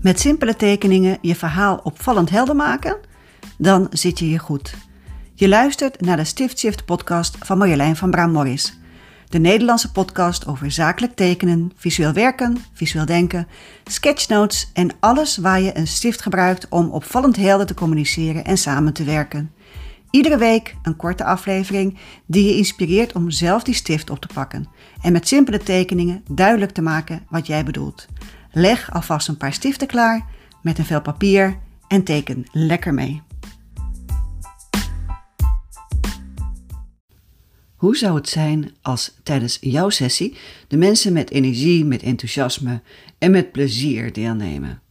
Met simpele tekeningen je verhaal opvallend helder maken? Dan zit je hier goed. Je luistert naar de Stiftshift podcast van Marjolein van Braam-Morris. De Nederlandse podcast over zakelijk tekenen, visueel werken, visueel denken, sketchnotes en alles waar je een stift gebruikt om opvallend helder te communiceren en samen te werken. Iedere week een korte aflevering die je inspireert om zelf die stift op te pakken en met simpele tekeningen duidelijk te maken wat jij bedoelt. Leg alvast een paar stiften klaar met een vel papier en teken lekker mee. Hoe zou het zijn als tijdens jouw sessie de mensen met energie, met enthousiasme en met plezier deelnemen?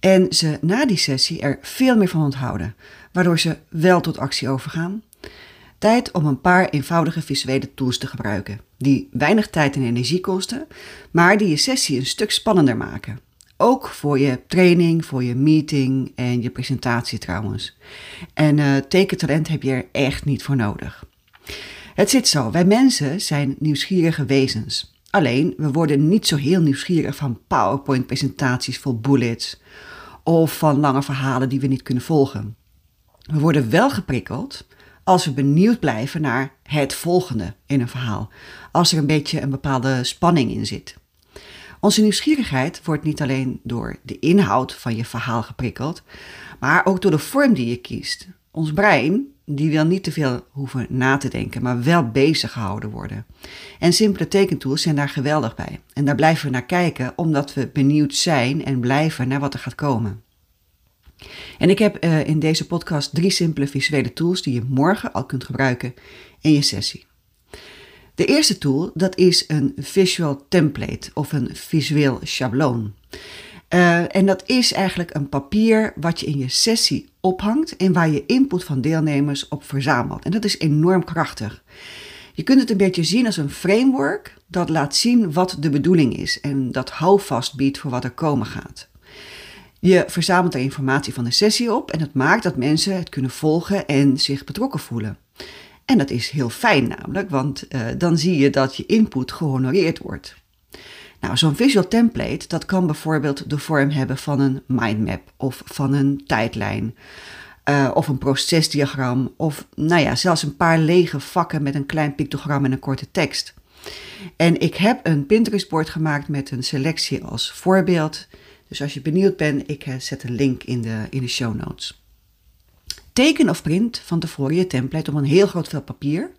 En ze na die sessie er veel meer van onthouden, waardoor ze wel tot actie overgaan? Tijd om een paar eenvoudige visuele tools te gebruiken, die weinig tijd en energie kosten, maar die je sessie een stuk spannender maken. Ook voor je training, voor je meeting en je presentatie trouwens. En uh, tekentalent heb je er echt niet voor nodig. Het zit zo, wij mensen zijn nieuwsgierige wezens. Alleen, we worden niet zo heel nieuwsgierig van PowerPoint-presentaties vol bullets of van lange verhalen die we niet kunnen volgen. We worden wel geprikkeld als we benieuwd blijven naar het volgende in een verhaal, als er een beetje een bepaalde spanning in zit. Onze nieuwsgierigheid wordt niet alleen door de inhoud van je verhaal geprikkeld, maar ook door de vorm die je kiest. Ons brein die wil niet te veel hoeven na te denken, maar wel bezig gehouden worden. En simpele tekentools zijn daar geweldig bij. En daar blijven we naar kijken, omdat we benieuwd zijn en blijven naar wat er gaat komen. En ik heb uh, in deze podcast drie simpele visuele tools die je morgen al kunt gebruiken in je sessie. De eerste tool, dat is een visual template of een visueel schabloon. Uh, en dat is eigenlijk een papier wat je in je sessie ophangt en waar je input van deelnemers op verzamelt. En dat is enorm krachtig. Je kunt het een beetje zien als een framework dat laat zien wat de bedoeling is en dat houvast biedt voor wat er komen gaat. Je verzamelt er informatie van de sessie op en het maakt dat mensen het kunnen volgen en zich betrokken voelen. En dat is heel fijn namelijk, want uh, dan zie je dat je input gehonoreerd wordt. Nou, zo'n visual template, dat kan bijvoorbeeld de vorm hebben van een mindmap of van een tijdlijn. Uh, of een procesdiagram, of nou ja, zelfs een paar lege vakken met een klein pictogram en een korte tekst. En ik heb een Pinterest-bord gemaakt met een selectie als voorbeeld. Dus als je benieuwd bent, ik eh, zet een link in de, in de show notes. Teken of print van tevoren je template op een heel groot vel papier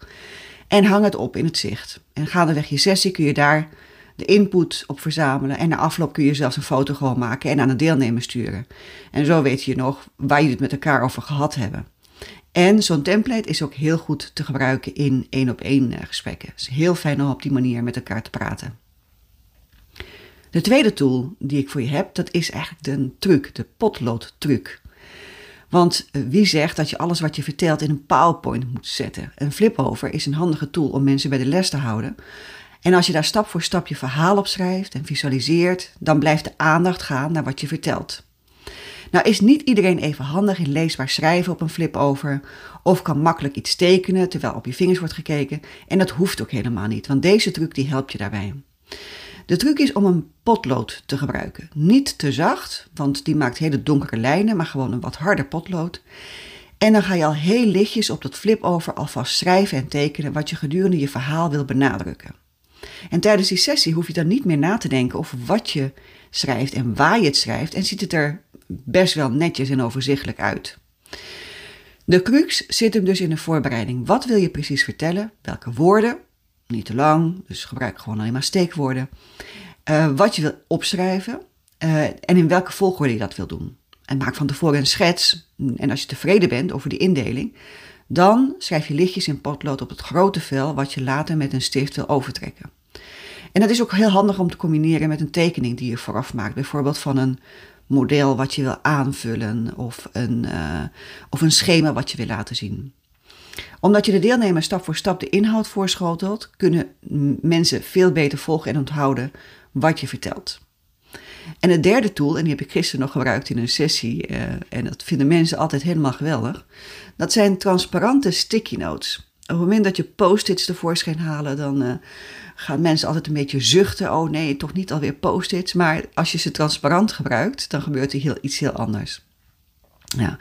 en hang het op in het zicht. En gaandeweg je sessie kun je daar de input op verzamelen. En na afloop kun je zelfs een foto gewoon maken en aan de deelnemers sturen. En zo weet je nog waar jullie het met elkaar over gehad hebben. En zo'n template is ook heel goed te gebruiken in één op één eh, gesprekken. Het is heel fijn om op die manier met elkaar te praten. De tweede tool die ik voor je heb, dat is eigenlijk de truc, de potloodtruc. Want eh, wie zegt dat je alles wat je vertelt in een PowerPoint moet zetten? Een flipover is een handige tool om mensen bij de les te houden. En als je daar stap voor stap je verhaal op schrijft en visualiseert, dan blijft de aandacht gaan naar wat je vertelt. Nou is niet iedereen even handig in leesbaar schrijven op een flip-over of kan makkelijk iets tekenen terwijl op je vingers wordt gekeken en dat hoeft ook helemaal niet, want deze truc die helpt je daarbij. De truc is om een potlood te gebruiken. Niet te zacht, want die maakt hele donkere lijnen, maar gewoon een wat harder potlood. En dan ga je al heel lichtjes op dat flip-over alvast schrijven en tekenen wat je gedurende je verhaal wil benadrukken. En tijdens die sessie hoef je dan niet meer na te denken over wat je schrijft en waar je het schrijft. En ziet het er best wel netjes en overzichtelijk uit. De crux zit hem dus in de voorbereiding. Wat wil je precies vertellen? Welke woorden? Niet te lang, dus gebruik gewoon alleen maar steekwoorden. Uh, wat je wil opschrijven uh, en in welke volgorde je dat wil doen. En maak van tevoren een schets. En als je tevreden bent over die indeling, dan schrijf je lichtjes in potlood op het grote vel wat je later met een stift wil overtrekken. En dat is ook heel handig om te combineren met een tekening die je vooraf maakt. Bijvoorbeeld van een model wat je wil aanvullen of een, uh, of een schema wat je wil laten zien. Omdat je de deelnemers stap voor stap de inhoud voorschotelt, kunnen mensen veel beter volgen en onthouden wat je vertelt. En het derde tool, en die heb ik gisteren nog gebruikt in een sessie, uh, en dat vinden mensen altijd helemaal geweldig, dat zijn transparante sticky notes. het moment dat je post-its tevoorschijn halen, dan uh, gaan mensen altijd een beetje zuchten. Oh nee, toch niet alweer post-its. Maar als je ze transparant gebruikt, dan gebeurt er heel, iets heel anders. Ja.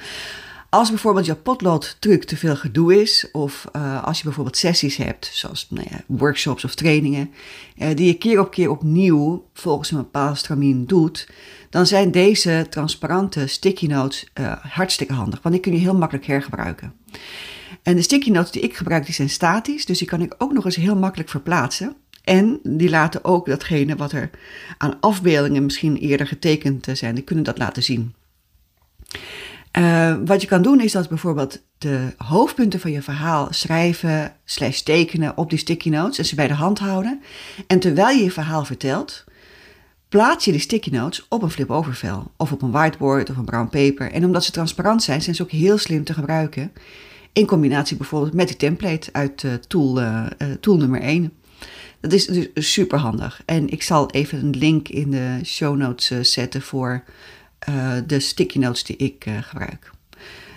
Als bijvoorbeeld je potloodtruc te veel gedoe is, of uh, als je bijvoorbeeld sessies hebt, zoals nou ja, workshops of trainingen, uh, die je keer op keer opnieuw volgens een bepaald stramien doet, dan zijn deze transparante sticky notes uh, hartstikke handig, want die kun je heel makkelijk hergebruiken. En de sticky notes die ik gebruik, die zijn statisch, dus die kan ik ook nog eens heel makkelijk verplaatsen. En die laten ook datgene wat er aan afbeeldingen misschien eerder getekend zijn, die kunnen dat laten zien. Uh, wat je kan doen is dat bijvoorbeeld de hoofdpunten van je verhaal schrijven slash tekenen op die sticky notes en ze bij de hand houden. En terwijl je je verhaal vertelt, plaats je die sticky notes op een flip-over vel of op een whiteboard of een brown paper. En omdat ze transparant zijn, zijn ze ook heel slim te gebruiken. In combinatie bijvoorbeeld met die template uit uh, tool, uh, tool nummer 1. Dat is dus super handig. En ik zal even een link in de show notes zetten voor de sticky notes die ik uh, gebruik.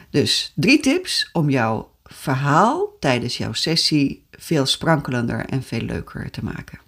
Dus drie tips om jouw verhaal tijdens jouw sessie veel sprankelender en veel leuker te maken.